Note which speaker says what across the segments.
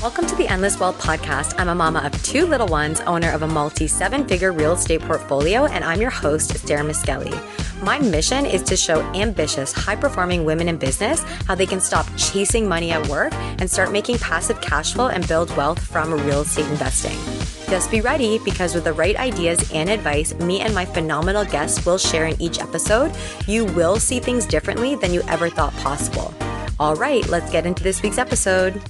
Speaker 1: Welcome to the Endless Wealth Podcast. I'm a mama of two little ones, owner of a multi seven figure real estate portfolio, and I'm your host, Sarah Miskelly. My mission is to show ambitious, high performing women in business how they can stop chasing money at work and start making passive cash flow and build wealth from real estate investing. Just be ready because with the right ideas and advice, me and my phenomenal guests will share in each episode, you will see things differently than you ever thought possible. All right, let's get into this week's episode.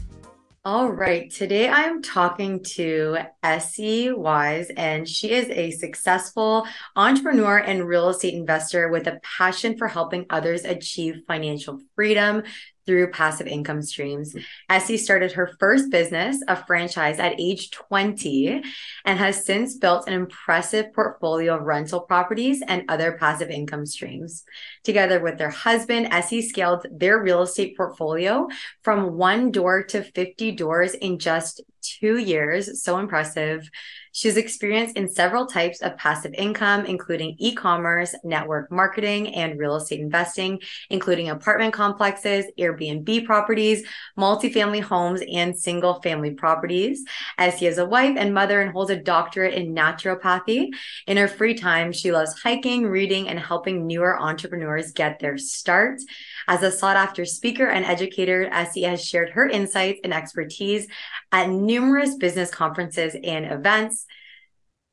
Speaker 1: All right. Today I'm talking to Essie Wise, and she is a successful entrepreneur and real estate investor with a passion for helping others achieve financial freedom through passive income streams. Mm. Essie started her first business, a franchise, at age 20 and has since built an impressive portfolio of rental properties and other passive income streams. Together with their husband, Essie scaled their real estate portfolio from one door to 50 doors in just two years. So impressive. She's experienced in several types of passive income, including e commerce, network marketing, and real estate investing, including apartment complexes, Airbnb properties, multifamily homes, and single family properties. As she is a wife and mother and holds a doctorate in naturopathy, in her free time, she loves hiking, reading, and helping newer entrepreneurs get their start. As a sought after speaker and educator, Essie has shared her insights and expertise at numerous business conferences and events.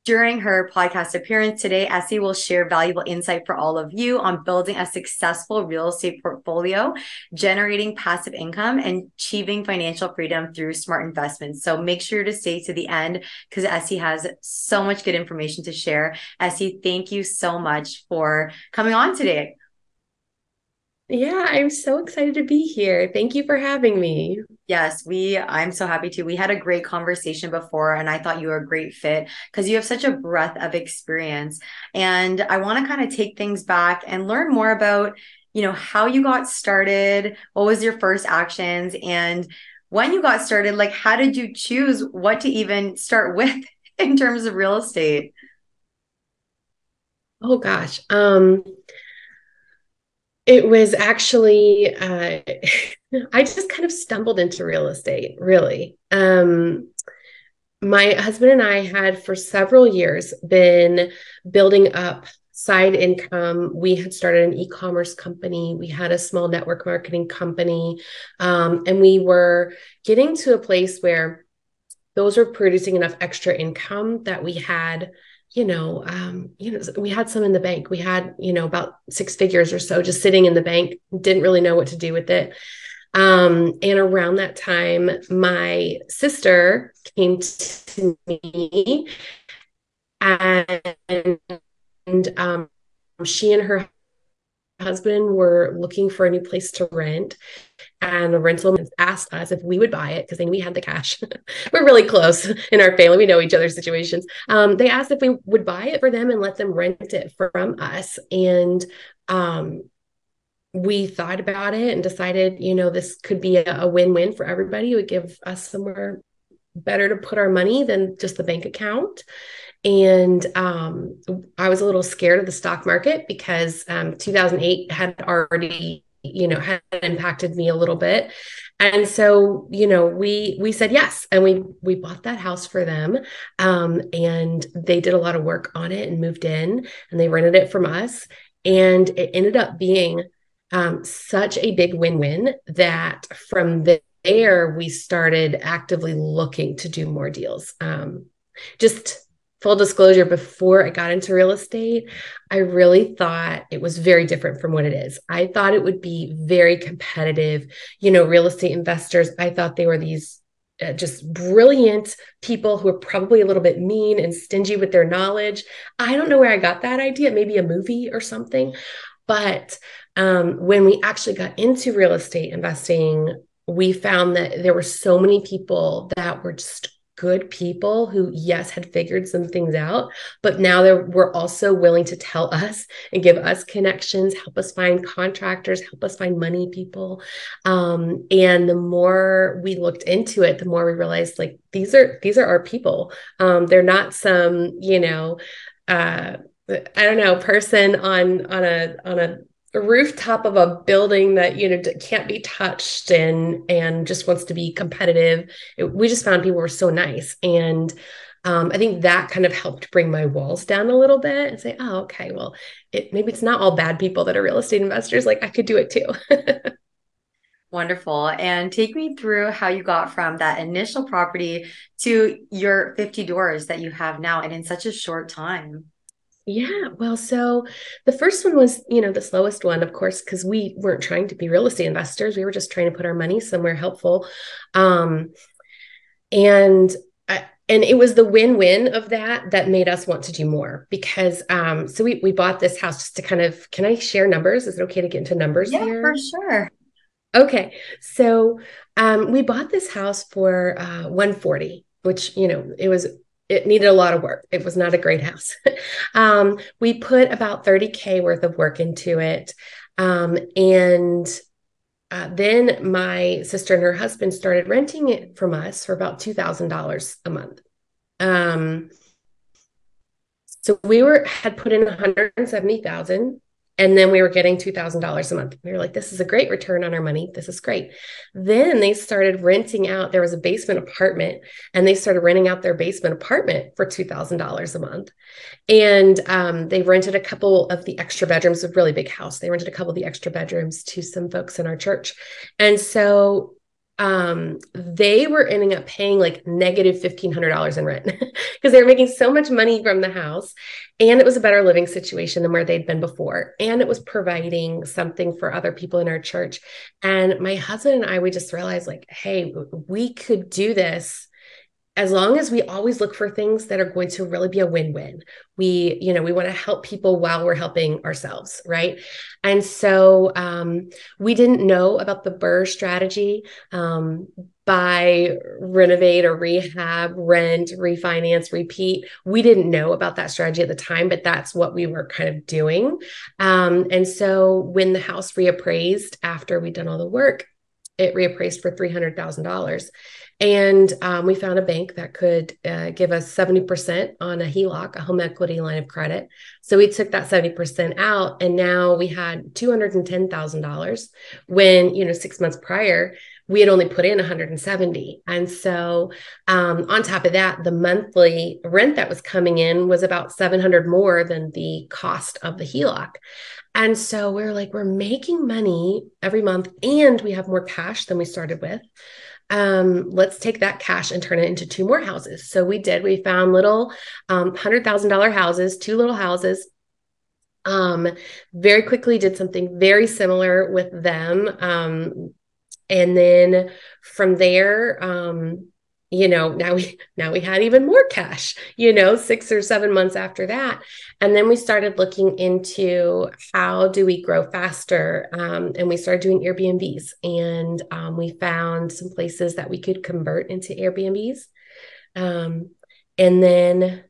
Speaker 1: During her podcast appearance today, Essie will share valuable insight for all of you on building a successful real estate portfolio, generating passive income, and achieving financial freedom through smart investments. So make sure to stay to the end because Essie has so much good information to share. Essie, thank you so much for coming on today.
Speaker 2: Yeah, I'm so excited to be here. Thank you for having me.
Speaker 1: Yes, we I'm so happy to. We had a great conversation before and I thought you were a great fit because you have such a breadth of experience. And I want to kind of take things back and learn more about, you know, how you got started, what was your first actions and when you got started, like how did you choose what to even start with in terms of real estate?
Speaker 2: Oh gosh. Um it was actually, uh, I just kind of stumbled into real estate, really. Um, my husband and I had for several years been building up side income. We had started an e commerce company, we had a small network marketing company, um, and we were getting to a place where those were producing enough extra income that we had you know, um, you know, we had some in the bank. We had, you know, about six figures or so just sitting in the bank. Didn't really know what to do with it. Um, and around that time, my sister came to me, and, and um, she and her husband were looking for a new place to rent and rental asked us if we would buy it because they knew we had the cash. We're really close in our family. We know each other's situations. Um, they asked if we would buy it for them and let them rent it from us. And um, we thought about it and decided, you know, this could be a, a win-win for everybody. It would give us somewhere better to put our money than just the bank account. And um, I was a little scared of the stock market because um, 2008 had already you know had impacted me a little bit. And so you know we we said yes and we we bought that house for them um, and they did a lot of work on it and moved in and they rented it from us. And it ended up being um, such a big win-win that from there we started actively looking to do more deals. Um, just full disclosure before I got into real estate, I really thought it was very different from what it is. I thought it would be very competitive. You know, real estate investors, I thought they were these uh, just brilliant people who are probably a little bit mean and stingy with their knowledge. I don't know where I got that idea, maybe a movie or something. But um, when we actually got into real estate investing, we found that there were so many people that were just good people who yes had figured some things out but now they were also willing to tell us and give us connections help us find contractors help us find money people. Um, and the more we looked into it the more we realized like these are these are our people. Um, they're not some you know uh, i don't know person on on a on a rooftop of a building that you know can't be touched and and just wants to be competitive it, we just found people were so nice and um, i think that kind of helped bring my walls down a little bit and say oh okay well it, maybe it's not all bad people that are real estate investors like i could do it too
Speaker 1: Wonderful. And take me through how you got from that initial property to your 50 doors that you have now and in such a short time.
Speaker 2: Yeah, well, so the first one was, you know, the slowest one, of course, because we weren't trying to be real estate investors. We were just trying to put our money somewhere helpful. Um, and I, and it was the win-win of that that made us want to do more because um so we we bought this house just to kind of can I share numbers? Is it okay to get into numbers
Speaker 1: yeah, here? for sure.
Speaker 2: Okay. So um we bought this house for uh 140, which you know, it was it needed a lot of work. It was not a great house. um, we put about 30K worth of work into it. Um, and uh, then my sister and her husband started renting it from us for about $2,000 a month. Um, so we were had put in 170,000 and then we were getting $2,000 a month. We were like, this is a great return on our money. This is great. Then they started renting out, there was a basement apartment, and they started renting out their basement apartment for $2,000 a month. And um, they rented a couple of the extra bedrooms, a really big house. They rented a couple of the extra bedrooms to some folks in our church. And so um they were ending up paying like negative $1500 in rent because they were making so much money from the house and it was a better living situation than where they'd been before and it was providing something for other people in our church. And my husband and i we just realized like hey we could do this as long as we always look for things that are going to really be a win-win. We you know we want to help people while we're helping ourselves right? And so um, we didn't know about the BRRRR strategy um, buy renovate or rehab rent refinance repeat. We didn't know about that strategy at the time but that's what we were kind of doing. Um, and so when the house reappraised after we'd done all the work it reappraised for $300000 and um, we found a bank that could uh, give us 70% on a HELOC, a home equity line of credit. So we took that 70% out and now we had $210,000 when, you know, six months prior, we had only put in 170. And so um, on top of that, the monthly rent that was coming in was about 700 more than the cost of the HELOC. And so we're like, we're making money every month and we have more cash than we started with um, let's take that cash and turn it into two more houses. So we did. We found little um, $100,000 houses, two little houses. Um, very quickly did something very similar with them. Um, and then from there, um, you know now we now we had even more cash you know 6 or 7 months after that. And then we started looking into how do we grow faster um, and we started doing airbnbs. And um, we found some places that we could convert into airbnbs. Um, and then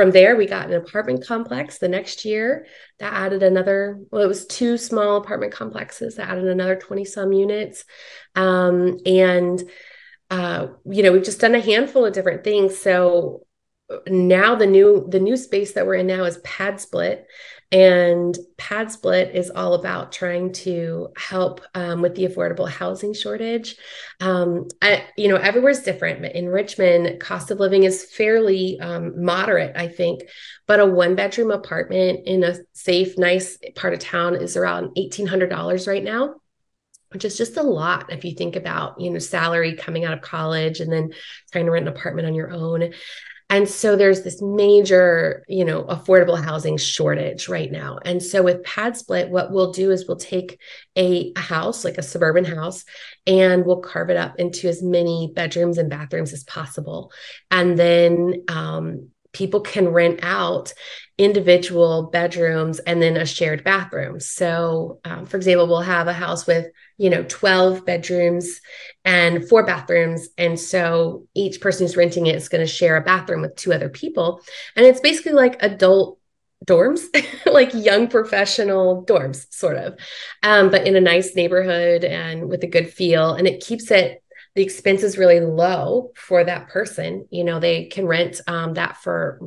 Speaker 2: from there we got an apartment complex the next year that added another well it was two small apartment complexes that added another 20 some units um, and uh, you know, we've just done a handful of different things. So now the new the new space that we're in now is PadSplit and PadSplit is all about trying to help um, with the affordable housing shortage. Um, I, you know everywhere's different but in richmond cost of living is fairly um, moderate i think. But a one bedroom apartment in a safe nice part of town is around $1800 right now which is just a lot if you think about you know salary coming out of college and then trying to rent an apartment on your own and so there's this major you know affordable housing shortage right now. And so with PadSplit what we'll do is we'll take a, a house like a suburban house and we'll carve it up into as many bedrooms and bathrooms as possible. And then um, people can rent out individual bedrooms and then a shared bathroom. So, um, for example, we'll have a house with, you know, 12 bedrooms and four bathrooms. And so each person who's renting it is going to share a bathroom with two other people. And it's basically like adult dorms, like young professional dorms, sort of, um, but in a nice neighborhood and with a good feel. And it keeps it the expense is really low for that person. You know, they can rent um, that for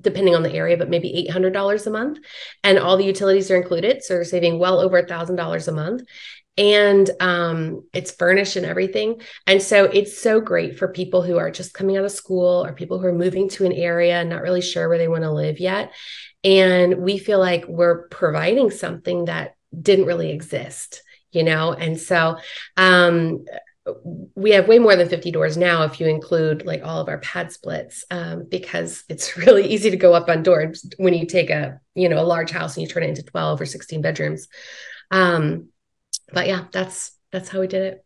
Speaker 2: depending on the area, but maybe $800 a month. And all the utilities are included. So they're saving well over $1,000 a month. And um, it's furnished and everything. And so it's so great for people who are just coming out of school or people who are moving to an area and not really sure where they want to live yet. And we feel like we're providing something that didn't really exist you know and so um we have way more than 50 doors now if you include like all of our PadSplits um, because it's really easy to go up on doors when you take a you know a large house and you turn it into 12 or 16 bedrooms. Um, but yeah that's that's how we did it.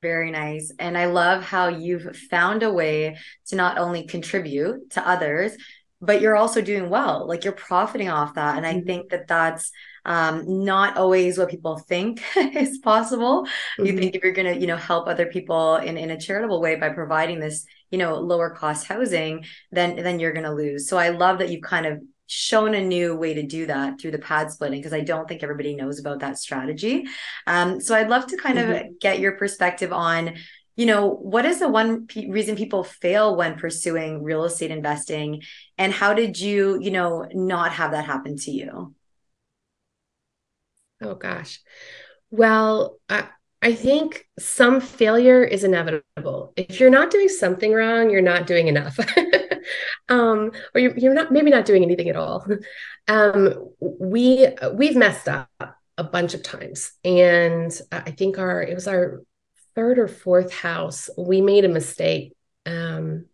Speaker 1: Very nice. And i love how you've found a way to not only contribute to others but you're also doing well. Like you're profiting off that. And i mm-hmm. think that that's um, not always what people think is possible. Mm-hmm. You think if you're going to, you know, help other people in, in a charitable way by providing this, you know, lower cost housing, then then you're going to lose. So I love that you've kind of shown a new way to do that through the pad splitting because I don't think everybody knows about that strategy. Um, so I'd love to kind mm-hmm. of get your perspective on you know what is the one p- reason people fail when pursuing real estate investing and how did you you know not have that happen to you
Speaker 2: Oh gosh. Well, I, I think some failure is inevitable. If you're not doing something wrong, you're not doing enough. um, or you're, you're not maybe not doing anything at all. Um, we we've messed up a bunch of times, and I think our it was our third or fourth house. We made a mistake, um,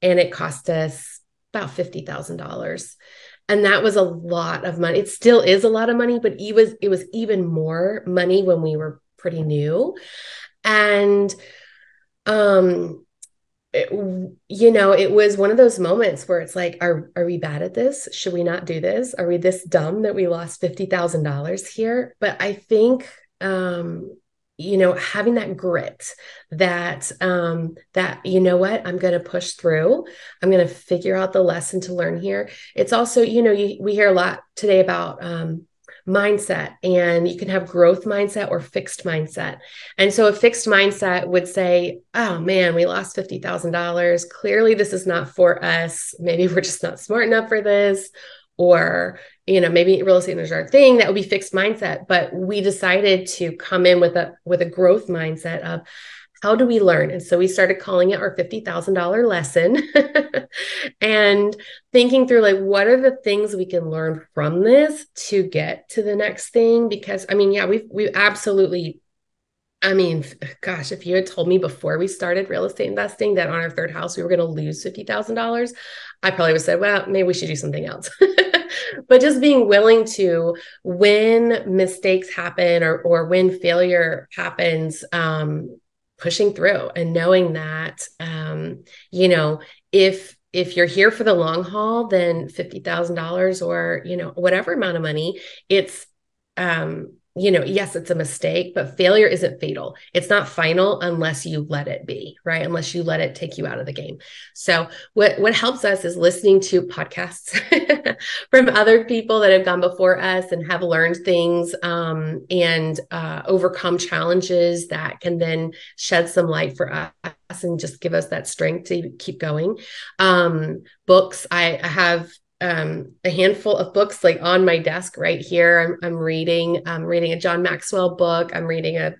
Speaker 2: and it cost us about fifty thousand dollars and that was a lot of money. It still is a lot of money but it was it was even more money when we were pretty new. And um it, you know it was one of those moments where it's like are are we bad at this? Should we not do this? Are we this dumb that we lost $50,000 here? But i think um you know having that grit that um that you know what i'm going to push through. I'm going to figure out the lesson to learn here. It's also you know you, we hear a lot today about um mindset and you can have growth mindset or fixed mindset. And so a fixed mindset would say oh man we lost $50000 clearly this is not for us. Maybe we're just not smart enough for this or you know maybe real estate is our thing that would be fixed mindset but we decided to come in with a with a growth mindset of how do we learn and so we started calling it our $50000 lesson and thinking through like what are the things we can learn from this to get to the next thing because i mean yeah we've we absolutely I mean, gosh, if you had told me before we started real estate investing that on our third house we were going to lose $50,000, I probably would have said, well, maybe we should do something else. but just being willing to when mistakes happen or or when failure happens um pushing through and knowing that um you know if if you're here for the long haul then $50,000 or you know whatever amount of money it's um you know, yes, it's a mistake, but failure isn't fatal. It's not final unless you let it be, right? Unless you let it take you out of the game. So what what helps us is listening to podcasts from other people that have gone before us and have learned things um, and uh, overcome challenges that can then shed some light for us and just give us that strength to keep going. Um, books, I, I have um, a handful of books like on my desk right here. I'm, I'm reading, I'm reading a John Maxwell book. I'm reading a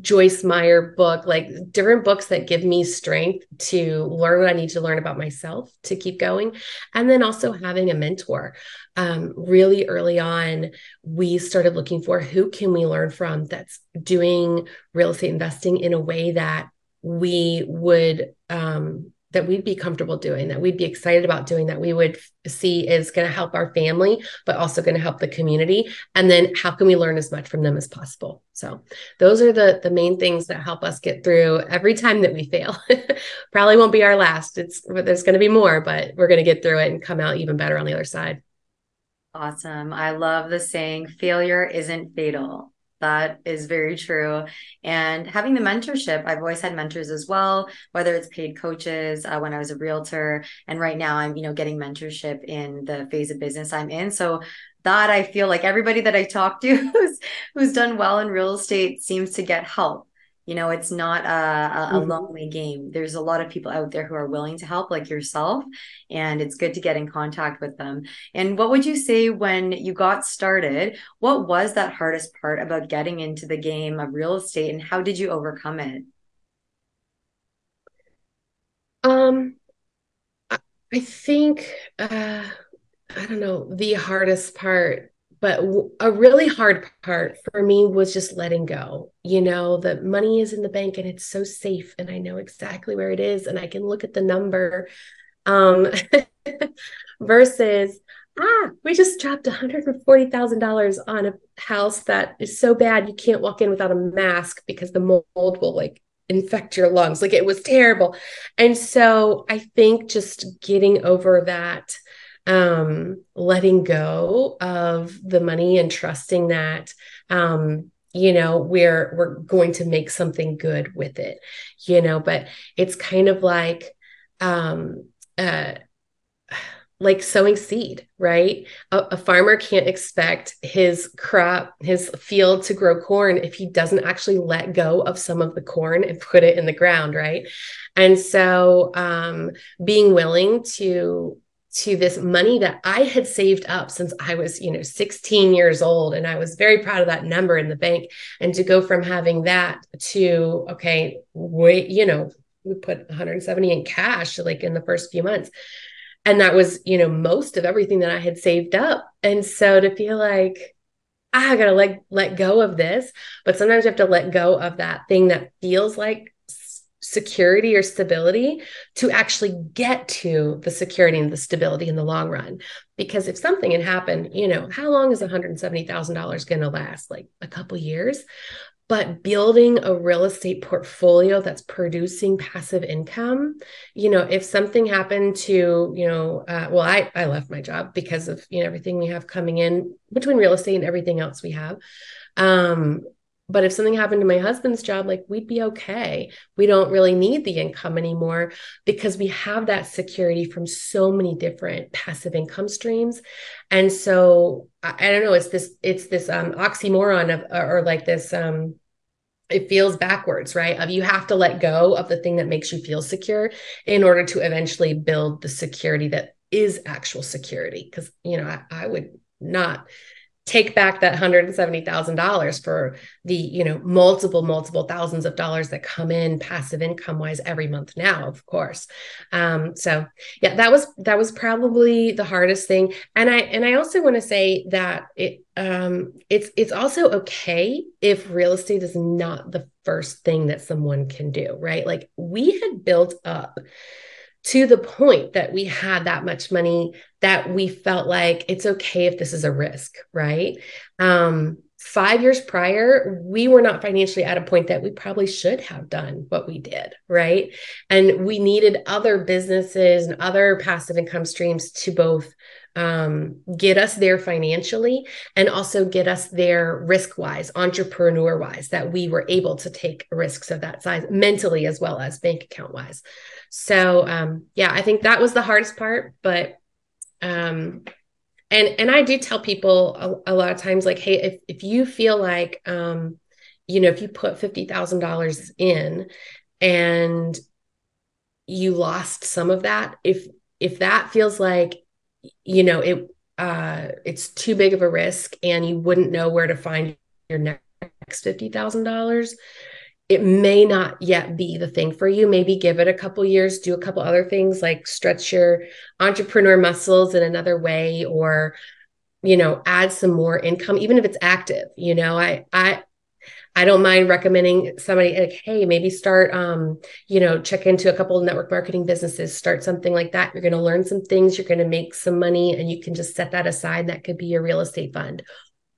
Speaker 2: Joyce Meyer book, like different books that give me strength to learn what I need to learn about myself to keep going. And then also having a mentor. Um, really early on, we started looking for who can we learn from that's doing real estate investing in a way that we would um, that we'd be comfortable doing, that we'd be excited about doing, that we would see is going to help our family, but also going to help the community. And then how can we learn as much from them as possible? So those are the the main things that help us get through every time that we fail. Probably won't be our last. It's there's going to be more, but we're going to get through it and come out even better on the other side.
Speaker 1: Awesome. I love the saying failure isn't fatal. That is very true. And having the mentorship, I've always had mentors as well, whether it's paid coaches uh, when I was a realtor. And right now I'm, you know, getting mentorship in the phase of business I'm in. So that I feel like everybody that I talk to who's, who's done well in real estate seems to get help You know, it's not a, a, mm-hmm. lonely game. There's a lot of people out there who are willing to help, like yourself, and it's good to get in contact with them. And what would you say when you got started? What was that hardest part about getting into the game of real estate, and how did you overcome it?
Speaker 2: Um, I think uh, I don't know the hardest part, but a really hard part for me was just letting go. You know, the money is in the bank and it's so safe, and I know exactly where it is, and I can look at the number. Um, versus ah, we just dropped $140,000 on a house that is so bad you can't walk in without a mask because the mold will like infect your lungs. Like it was terrible. And so I think just getting over that, um, letting go of the money and trusting that, um, you know, we're we're going to make something good with it, you know, but it's kind of like um uh like sowing seed, right? A, a, farmer can't expect his crop, his field to grow corn if he doesn't actually let go of some of the corn and put it in the ground, right? And so um, being willing to to this money that I had saved up since I was, you know, 16 years old. And I was very proud of that number in the bank. And to go from having that to, okay, wait, you know, we put 170 in cash like in the first few months and that was you know most of everything that i had saved up and so to feel like ah, i gotta let let go of this but sometimes you have to let go of that thing that feels like security or stability to actually get to the security and the stability in the long run. Because if something had happened you know how long is $170000 going to last? Like a couple years? But building a real estate portfolio that's producing passive income you know if something happened to you know uh, well i i left my job because of you know everything we have coming in between real estate and everything else we have. Um but if something happened to my husband's job like we'd be okay we don't really need the income anymore because we have that security from so many different passive income streams and so i, I don't know it's this it's this um oxymoron of or, or like this um it feels backwards, right? Of you have to let go of the thing that makes you feel secure in order to eventually build the security that is actual security. Because, you know, I, I, would not take back that $170,000 for the, you know, multiple, multiple thousands of dollars that come in passive income wise every month now, of course. Um, so yeah, that was, that was probably the hardest thing. And I, and I also want to say that it, um, it's, it's also okay if real estate is not the first thing that someone can do, right? Like we had built up to the point that we had that much money that we felt like it's okay if this is a risk, right? Um, five years prior, we were not financially at a point that we probably should have done what we did, right? And we needed other businesses and other passive income streams to both um, get us there financially and also get us there risk wise, entrepreneur wise, that we were able to take risks of that size mentally as well as bank account wise. So um, yeah, I think that was the hardest part, but um, and and I do tell people a, a lot of times like, hey, if if you feel like um, you know, if you put fifty thousand dollars in and you lost some of that, if if that feels like you know it uh it's too big of a risk and you wouldn't know where to find your next $50,000 it may not yet be the thing for you. Maybe give it a couple years, do a couple other things like stretch your entrepreneur muscles in another way or you know, add some more income even if it's active. You know, I I I don't mind recommending somebody like, hey, maybe start, um, you know, check into a couple network marketing businesses, start something like that. You're going to learn some things, you're going to make some money, and you can just set that aside. That could be your real estate fund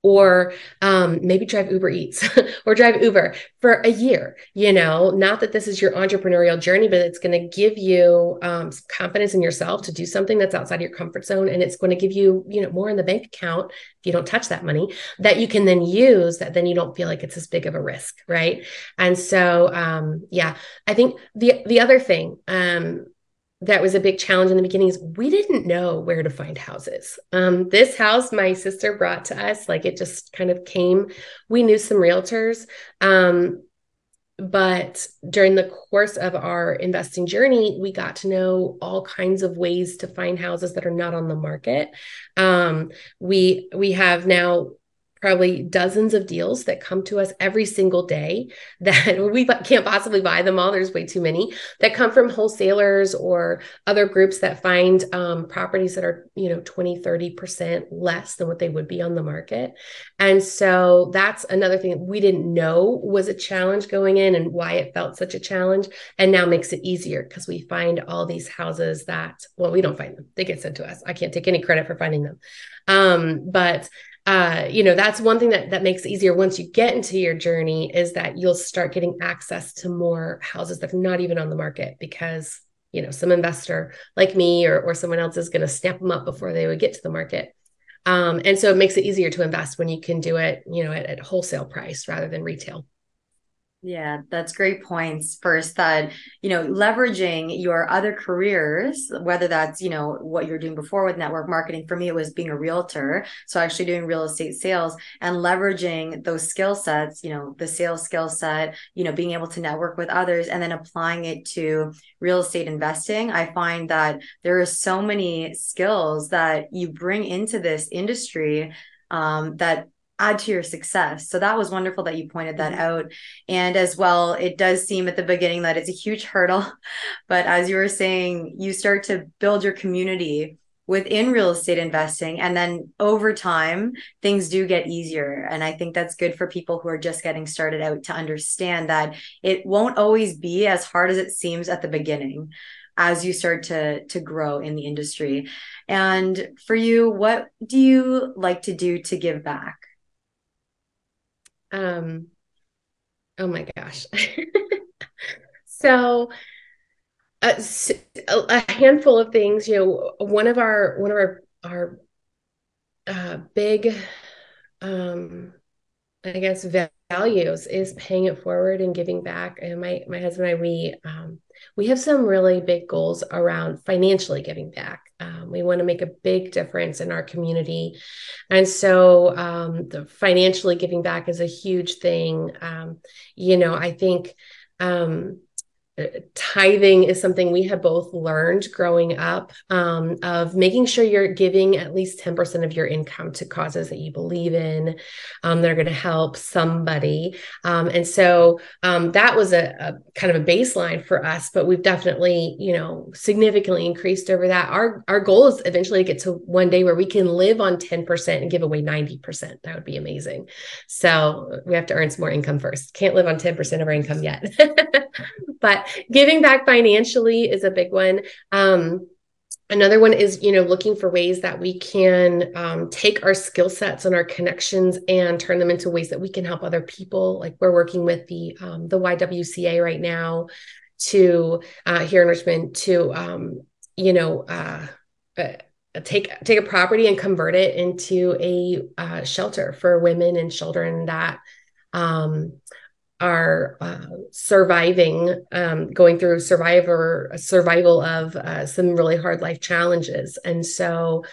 Speaker 2: or um, maybe drive Uber Eats or drive Uber for a year. You know, not that this is your entrepreneurial journey, but it's going to give you um, confidence in yourself to do something that's outside your comfort zone, and it's going to give you, you know, more in the bank account if you don't touch that money that you can then use. That then you don't feel like it's as big of a risk, right? And so, um, yeah, I think the the other thing um, that was a big challenge in the beginning is we didn't know where to find houses. Um, this house my sister brought to us, like it just kind of came. We knew some realtors. Um, but during the course of our investing journey, we got to know all kinds of ways to find houses that are not on the market. Um, we we have now probably dozens of deals that come to us every single day that we can't possibly buy them all. There's way too many that come from wholesalers or other groups that find um, properties that are you know 20 30% less than what they would be on the market. And so that's another thing that we didn't know was a challenge going in and why it felt such a challenge and now makes it easier because we find all these houses that well we don't find them. They get sent to us. I can't take any credit for finding them. Um, but uh, you know that's one thing that that makes easier once you get into your journey is that you'll start getting access to more houses that are not even on the market because you know some investor like me or or someone else is going to snap them up before they would get to the market. Um, and so it makes it easier to invest when you can do it you know at, at wholesale price rather than retail
Speaker 1: yeah, that's great points. First, that, you know, leveraging your other careers, whether that's, you know, what you're doing before with network marketing. For me, it was being a realtor. So actually doing real estate sales and leveraging those skill sets, you know, the sales skill set, you know, being able to network with others and then applying it to real estate investing. I find that there are so many skills that you bring into this industry um, that add to your success. So that was wonderful that you pointed that mm-hmm. out. And as well, it does seem at the beginning that it's a huge hurdle. But as you were saying, you start to build your community within real estate investing. And then over time, things do get easier. And I think that's good for people who are just getting started out to understand that it won't always be as hard as it seems at the beginning as you start to to grow in the industry. And for you, what do you like to do to give back?
Speaker 2: Um, oh my gosh. so, uh, a handful of things. You know, one of our one of our our uh, big, um, I guess, values is paying it forward and giving back. And my my husband and I we um, we have some really big goals around financially giving back. Um, we want to make a big difference in our community. And so um, the financially giving back is a huge thing. Um, you know, I think um, tithing is something we have both learned growing up um, of making sure you're giving at least 10% of your income to causes that you believe in um, that are going to help somebody. Um, and so um, that was a, a, kind of a baseline for us but we've definitely you know significantly increased over that. Our our goal is eventually to get to one day where we can live on 10% and give away 90% that would be amazing. So we have to earn some more income first. Can't live on 10% of our income yet but giving back financially is a big one. Um, another one is you know looking for ways that we can um, take our skill sets and our connections and turn them into ways that we can help other people like we're working with the um, the ywca right now to uh, here in richmond to um, you know uh, uh, take take a property and convert it into a uh, shelter for women and children that um, are uh, surviving, um, going through survivor survival of uh, some really hard life challenges, and so,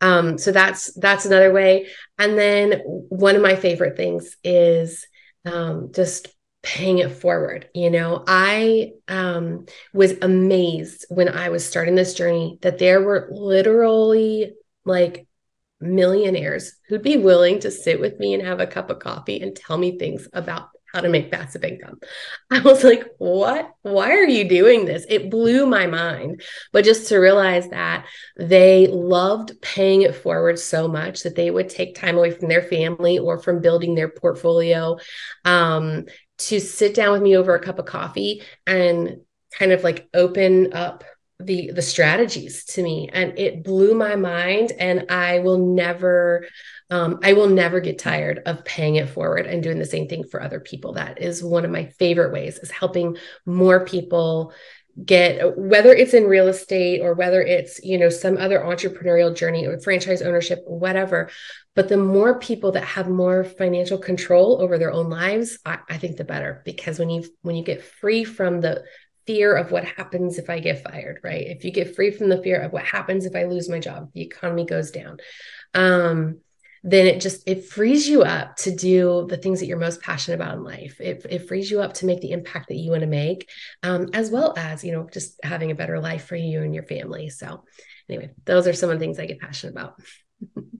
Speaker 2: um, so that's that's another way. And then one of my favorite things is um, just paying it forward. You know, I um, was amazed when I was starting this journey that there were literally like millionaires who'd be willing to sit with me and have a cup of coffee and tell me things about how to make passive income. I was like, what? Why are you doing this? It blew my mind. But just to realize that they loved paying it forward so much that they would take time away from their family or from building their portfolio um, to sit down with me over a cup of coffee and kind of like open up the the strategies to me and it blew my mind and i will never um, I will never get tired of paying it forward and doing the same thing for other people. That is one of my favorite ways is helping more people get whether it's in real estate or whether it's you know some other entrepreneurial journey or franchise ownership whatever but the more people that have more financial control over their own lives I, I think the better because when you when you get free from the fear of what happens if i get fired right? If you get free from the fear of what happens if i lose my job the economy goes down. Um then it just it frees you up to do the things that you're most passionate about in life. It, it frees you up to make the impact that you want to make um, as well as you know just having a better life for you and your family. So anyway those are some of the things i get passionate about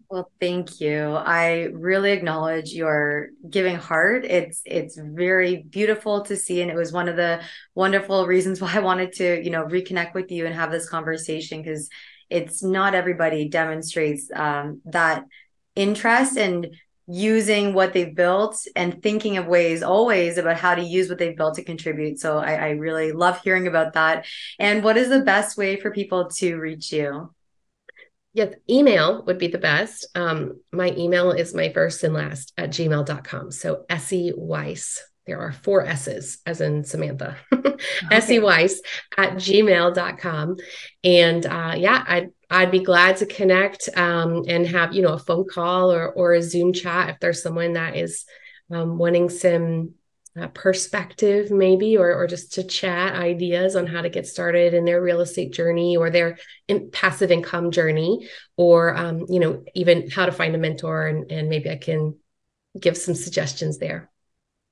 Speaker 1: well, thank you. I really acknowledge your giving heart. It's it's very beautiful to see and it was one of the wonderful reasons why I wanted to, you know, reconnect with you and have this conversation because it's not everybody demonstrates um, that interest and using what they've built and thinking of ways always about how to use what they've built to contribute. So I, I really love hearing about that. And what is the best way for people to reach you?
Speaker 2: Yes, email would be the best. Um, my email is my first and last at gmail.com. So Essie Weiss. There are four S's, as in Samantha. Okay. Essie Weiss at gmail.com. And uh, yeah, I'd I'd be glad to connect um, and have, you know, a phone call or or a Zoom chat if there's someone that is um, wanting some uh, perspective maybe or, or just to chat ideas on how to get started in their real estate journey or their in passive income journey or um, you know even how to find a mentor and, and maybe i can give some suggestions there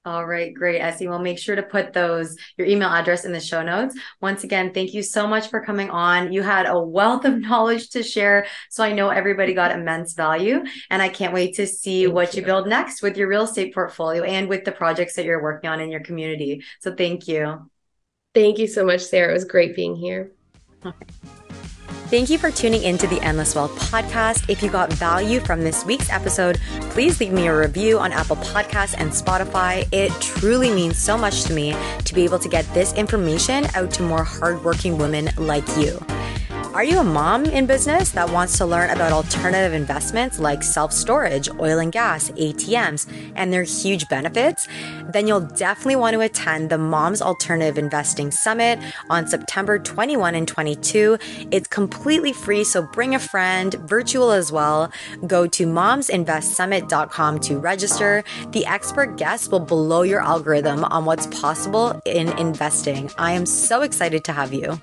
Speaker 1: all right, great, Essie. We'll make sure to put those your email address in the show notes. Once again, thank you so much for coming on. You had a wealth of knowledge to share, so I know everybody got immense value, and I can't wait to see thank what you. you build next with your real estate portfolio and with the projects that you're working on in your community. So, thank you.
Speaker 2: Thank you so much, Sarah. It was great being here. Okay.
Speaker 1: Thank you for tuning into the Endless Wealth podcast. If you got value from this week's episode, please leave me a review on Apple Podcasts and Spotify. It truly means so much to me to be able to get this information out to more hardworking women like you. Are you a mom in business that wants to learn about alternative investments like self storage, oil and gas, ATMs, and their huge benefits? Then you'll definitely want to attend the Moms Alternative Investing Summit on September 21 and 22. It's completely free, so bring a friend, virtual as well. Go to momsinvestsummit.com to register. The expert guests will blow your algorithm on what's possible in investing. I am so excited to have you.